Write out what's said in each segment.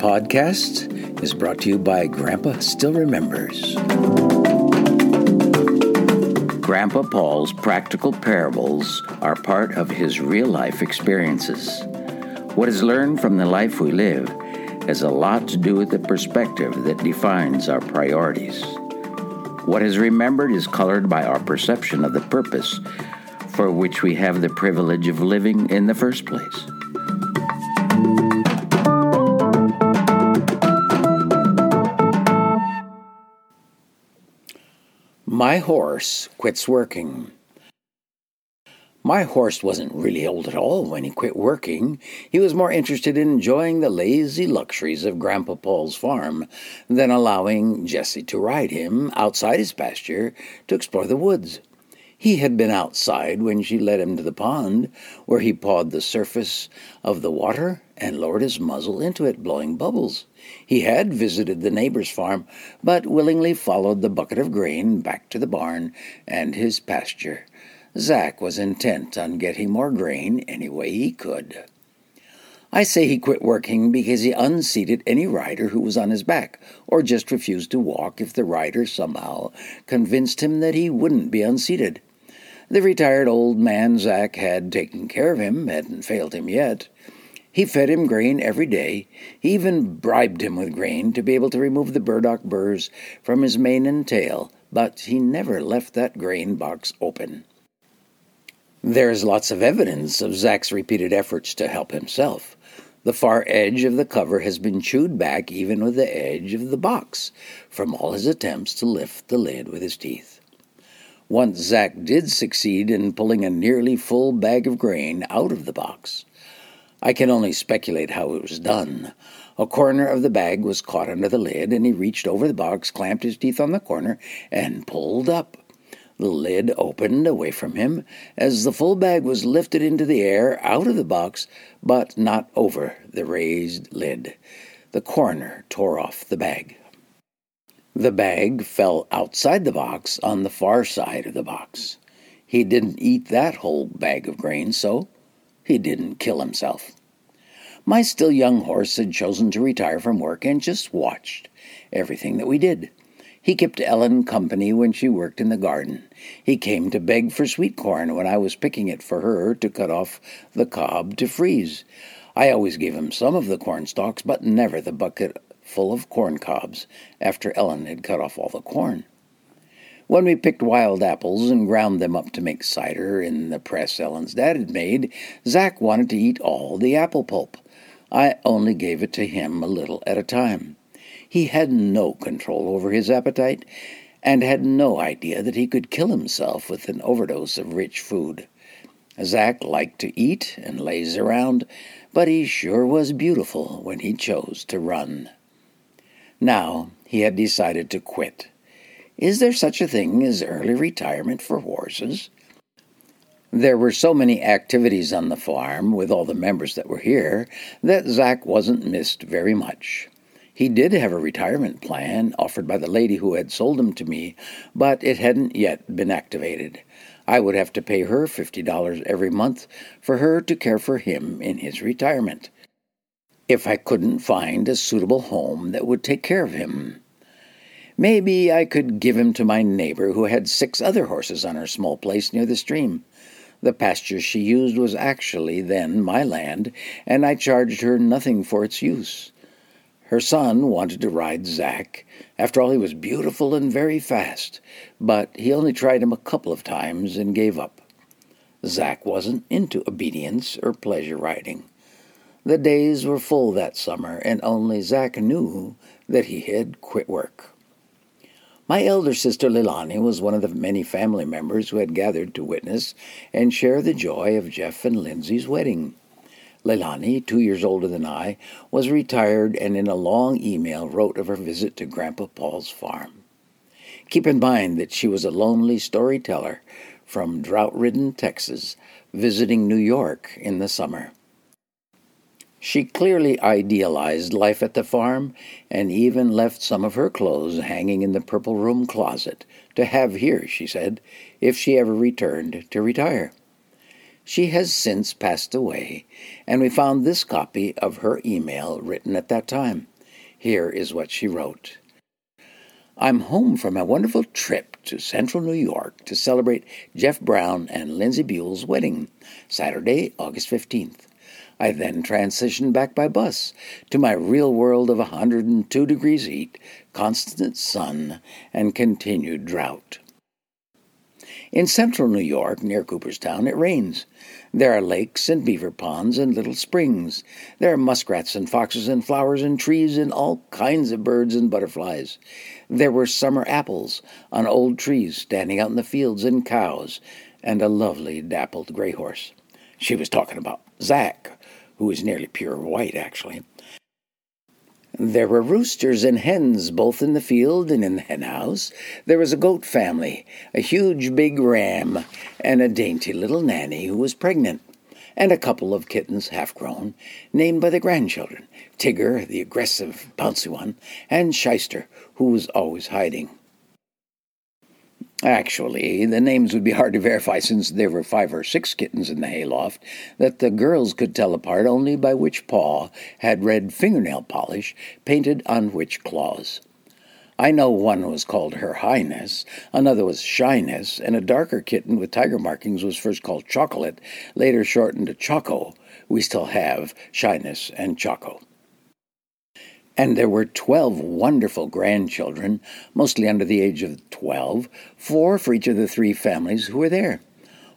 podcast is brought to you by Grandpa Still Remembers. Grandpa Paul's practical parables are part of his real life experiences. What is learned from the life we live has a lot to do with the perspective that defines our priorities. What is remembered is colored by our perception of the purpose for which we have the privilege of living in the first place. My horse quits working. My horse wasn't really old at all when he quit working. He was more interested in enjoying the lazy luxuries of Grandpa Paul's farm than allowing Jessie to ride him outside his pasture to explore the woods. He had been outside when she led him to the pond, where he pawed the surface of the water and lowered his muzzle into it, blowing bubbles. He had visited the neighbor's farm, but willingly followed the bucket of grain back to the barn and his pasture. Zack was intent on getting more grain any way he could. I say he quit working because he unseated any rider who was on his back, or just refused to walk if the rider somehow convinced him that he wouldn't be unseated. The retired old man Zack had taken care of him, hadn't failed him yet. He fed him grain every day. He even bribed him with grain to be able to remove the burdock burrs from his mane and tail, but he never left that grain box open. There's lots of evidence of Zack's repeated efforts to help himself. The far edge of the cover has been chewed back even with the edge of the box from all his attempts to lift the lid with his teeth. Once Zack did succeed in pulling a nearly full bag of grain out of the box. I can only speculate how it was done. A corner of the bag was caught under the lid, and he reached over the box, clamped his teeth on the corner, and pulled up. The lid opened away from him as the full bag was lifted into the air out of the box, but not over the raised lid. The coroner tore off the bag. The bag fell outside the box on the far side of the box. He didn't eat that whole bag of grain, so he didn't kill himself. My still young horse had chosen to retire from work and just watched everything that we did. He kept Ellen company when she worked in the garden. He came to beg for sweet corn when I was picking it for her to cut off the cob to freeze. I always gave him some of the corn stalks, but never the bucket full of corn cobs after Ellen had cut off all the corn. When we picked wild apples and ground them up to make cider in the press Ellen's dad had made, Zack wanted to eat all the apple pulp. I only gave it to him a little at a time. He had no control over his appetite and had no idea that he could kill himself with an overdose of rich food. Zack liked to eat and laze around, but he sure was beautiful when he chose to run. Now he had decided to quit. Is there such a thing as early retirement for horses? There were so many activities on the farm with all the members that were here that Zack wasn't missed very much. He did have a retirement plan offered by the lady who had sold him to me, but it hadn't yet been activated. I would have to pay her $50 every month for her to care for him in his retirement if I couldn't find a suitable home that would take care of him. Maybe I could give him to my neighbor who had six other horses on her small place near the stream. The pasture she used was actually then my land, and I charged her nothing for its use. Her son wanted to ride Zack. After all, he was beautiful and very fast, but he only tried him a couple of times and gave up. Zack wasn't into obedience or pleasure riding. The days were full that summer, and only Zack knew that he had quit work. My elder sister Leilani was one of the many family members who had gathered to witness and share the joy of Jeff and Lindsay's wedding. Leilani, two years older than I, was retired and in a long email wrote of her visit to Grandpa Paul's farm. Keep in mind that she was a lonely storyteller from drought ridden Texas visiting New York in the summer. She clearly idealized life at the farm and even left some of her clothes hanging in the purple room closet to have here, she said, if she ever returned to retire. She has since passed away, and we found this copy of her email written at that time. Here is what she wrote. I'm home from a wonderful trip to central New York to celebrate Jeff Brown and Lindsay Buell's wedding, Saturday, August 15th. I then transitioned back by bus to my real world of 102 degrees heat, constant sun, and continued drought. In central New York, near Cooperstown, it rains. There are lakes and beaver ponds and little springs. There are muskrats and foxes and flowers and trees and all kinds of birds and butterflies. There were summer apples on old trees standing out in the fields and cows and a lovely dappled gray horse. She was talking about Zack, who is nearly pure white, actually. There were roosters and hens both in the field and in the henhouse. There was a goat family, a huge big ram, and a dainty little nanny who was pregnant, and a couple of kittens half grown, named by the grandchildren Tigger, the aggressive, bouncy one, and Shyster, who was always hiding. Actually, the names would be hard to verify since there were five or six kittens in the hayloft that the girls could tell apart only by which paw had red fingernail polish painted on which claws. I know one was called Her Highness, another was Shyness, and a darker kitten with tiger markings was first called Chocolate, later shortened to Choco. We still have Shyness and Choco. And there were twelve wonderful grandchildren, mostly under the age of twelve, four for each of the three families who were there.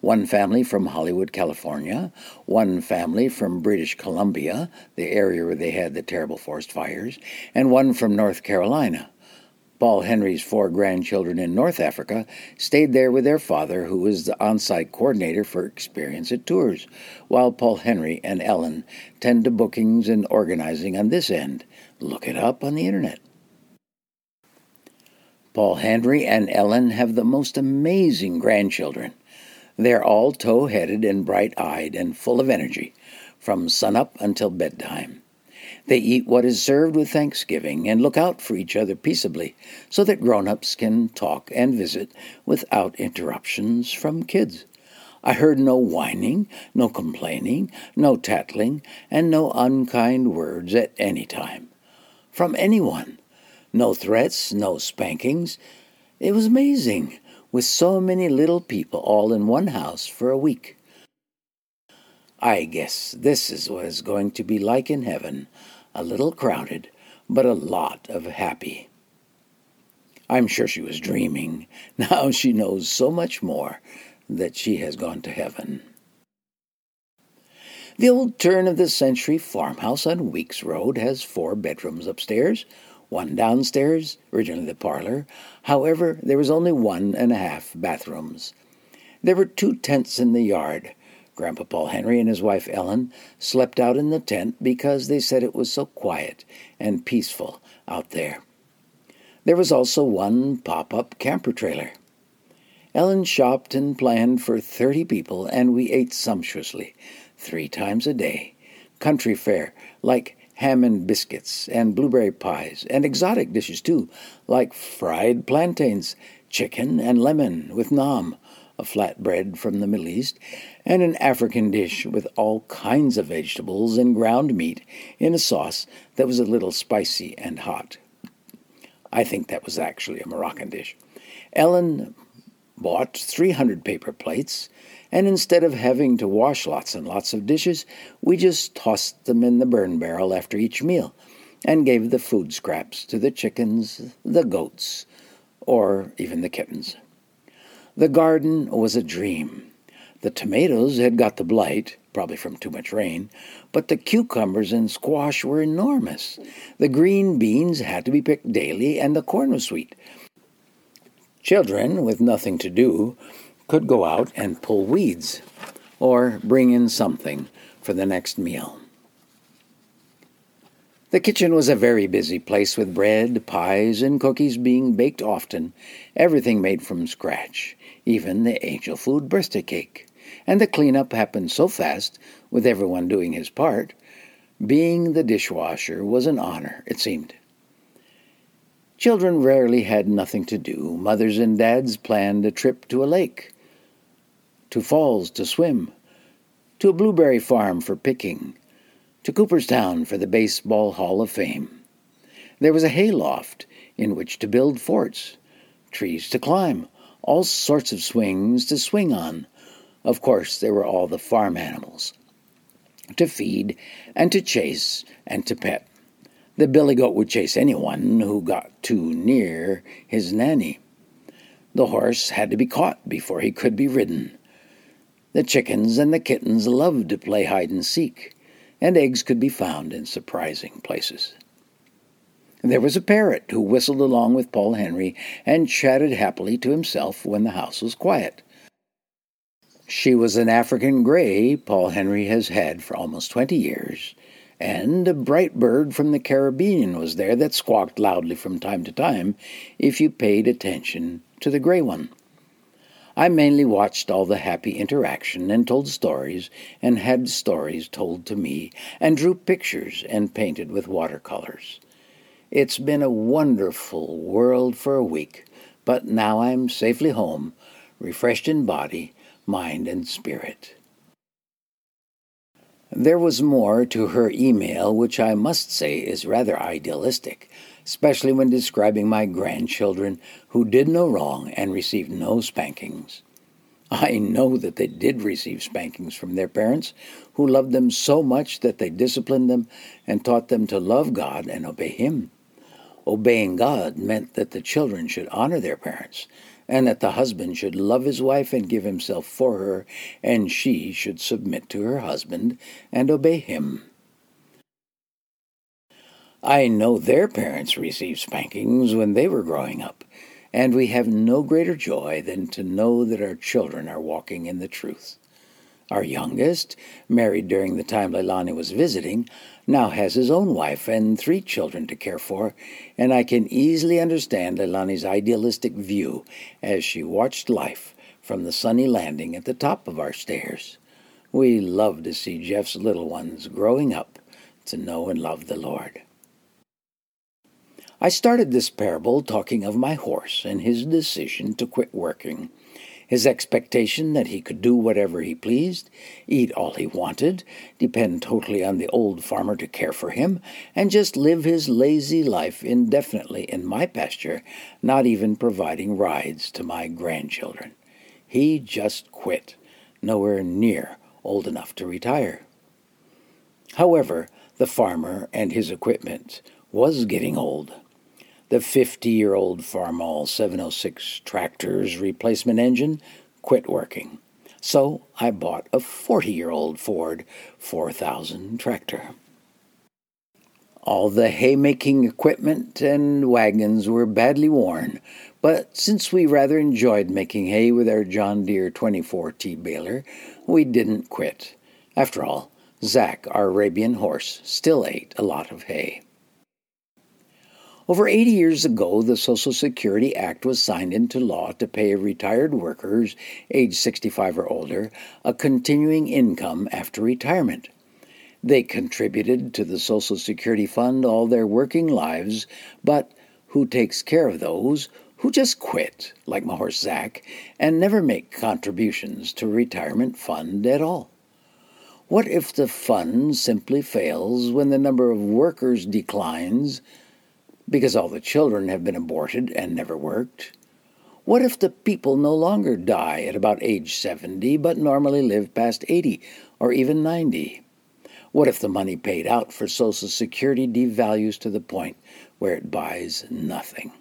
One family from Hollywood, California, one family from British Columbia, the area where they had the terrible forest fires, and one from North Carolina. Paul Henry's four grandchildren in North Africa stayed there with their father, who was the on site coordinator for Experience at Tours, while Paul Henry and Ellen tend to bookings and organizing on this end. Look it up on the internet. Paul Henry and Ellen have the most amazing grandchildren. They're all tow headed and bright eyed and full of energy, from sunup until bedtime. They eat what is served with thanksgiving and look out for each other peaceably so that grown ups can talk and visit without interruptions from kids. I heard no whining, no complaining, no tattling, and no unkind words at any time. From anyone. No threats, no spankings. It was amazing, with so many little people all in one house for a week. I guess this is what it's going to be like in heaven a little crowded, but a lot of happy. I'm sure she was dreaming. Now she knows so much more that she has gone to heaven. The old turn of the century farmhouse on Weeks Road has four bedrooms upstairs, one downstairs, originally the parlor. However, there was only one and a half bathrooms. There were two tents in the yard, Grandpa Paul Henry and his wife Ellen slept out in the tent because they said it was so quiet and peaceful out there. There was also one pop up camper trailer. Ellen shopped and planned for 30 people, and we ate sumptuously, three times a day. Country fare, like ham and biscuits, and blueberry pies, and exotic dishes too, like fried plantains, chicken and lemon with nam, a flatbread from the Middle East, and an African dish with all kinds of vegetables and ground meat in a sauce that was a little spicy and hot. I think that was actually a Moroccan dish. Ellen bought 300 paper plates, and instead of having to wash lots and lots of dishes, we just tossed them in the burn barrel after each meal and gave the food scraps to the chickens, the goats, or even the kittens. The garden was a dream. The tomatoes had got the blight, probably from too much rain, but the cucumbers and squash were enormous. The green beans had to be picked daily, and the corn was sweet. Children, with nothing to do, could go out and pull weeds or bring in something for the next meal. The kitchen was a very busy place with bread, pies, and cookies being baked often, everything made from scratch, even the angel food birthday cake and the cleanup happened so fast, with everyone doing his part. Being the dishwasher was an honor, it seemed. Children rarely had nothing to do. Mothers and dads planned a trip to a lake, to falls to swim, to a blueberry farm for picking, to Cooperstown for the Baseball Hall of Fame. There was a hay loft in which to build forts, trees to climb, all sorts of swings to swing on. Of course, there were all the farm animals to feed and to chase and to pet. The billy goat would chase anyone who got too near his nanny. The horse had to be caught before he could be ridden. The chickens and the kittens loved to play hide and seek, and eggs could be found in surprising places. There was a parrot who whistled along with Paul Henry and chatted happily to himself when the house was quiet. She was an African gray Paul Henry has had for almost twenty years, and a bright bird from the Caribbean was there that squawked loudly from time to time if you paid attention to the gray one. I mainly watched all the happy interaction and told stories and had stories told to me and drew pictures and painted with watercolors. It's been a wonderful world for a week, but now I'm safely home, refreshed in body, mind, and spirit. There was more to her email which I must say is rather idealistic especially when describing my grandchildren who did no wrong and received no spankings. I know that they did receive spankings from their parents, who loved them so much that they disciplined them and taught them to love God and obey Him. Obeying God meant that the children should honor their parents, and that the husband should love his wife and give himself for her, and she should submit to her husband and obey him. I know their parents received spankings when they were growing up, and we have no greater joy than to know that our children are walking in the truth. Our youngest, married during the time Leilani was visiting, now has his own wife and three children to care for, and I can easily understand Leilani's idealistic view as she watched life from the sunny landing at the top of our stairs. We love to see Jeff's little ones growing up to know and love the Lord. I started this parable talking of my horse and his decision to quit working, his expectation that he could do whatever he pleased, eat all he wanted, depend totally on the old farmer to care for him, and just live his lazy life indefinitely in my pasture, not even providing rides to my grandchildren. He just quit, nowhere near old enough to retire. However, the farmer and his equipment was getting old. The 50 year old Farmall 706 tractor's replacement engine quit working. So I bought a 40 year old Ford 4000 tractor. All the haymaking equipment and wagons were badly worn, but since we rather enjoyed making hay with our John Deere 24T baler, we didn't quit. After all, Zack, our Arabian horse, still ate a lot of hay. Over 80 years ago, the Social Security Act was signed into law to pay retired workers age 65 or older a continuing income after retirement. They contributed to the Social Security Fund all their working lives, but who takes care of those who just quit, like my horse Zack, and never make contributions to retirement fund at all? What if the fund simply fails when the number of workers declines? Because all the children have been aborted and never worked? What if the people no longer die at about age 70 but normally live past 80 or even 90? What if the money paid out for Social Security devalues to the point where it buys nothing?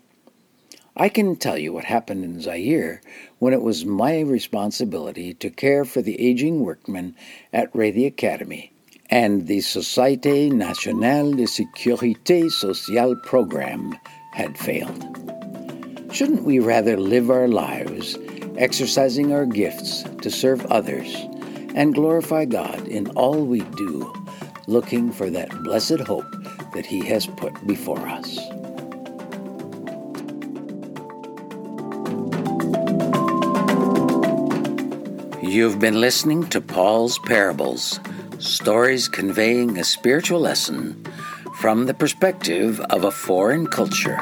I can tell you what happened in Zaire when it was my responsibility to care for the aging workmen at Raytheon Academy and the Société Nationale de Sécurité Sociale program had failed. Shouldn't we rather live our lives exercising our gifts to serve others and glorify God in all we do, looking for that blessed hope that He has put before us? You've been listening to Paul's Parables stories conveying a spiritual lesson from the perspective of a foreign culture.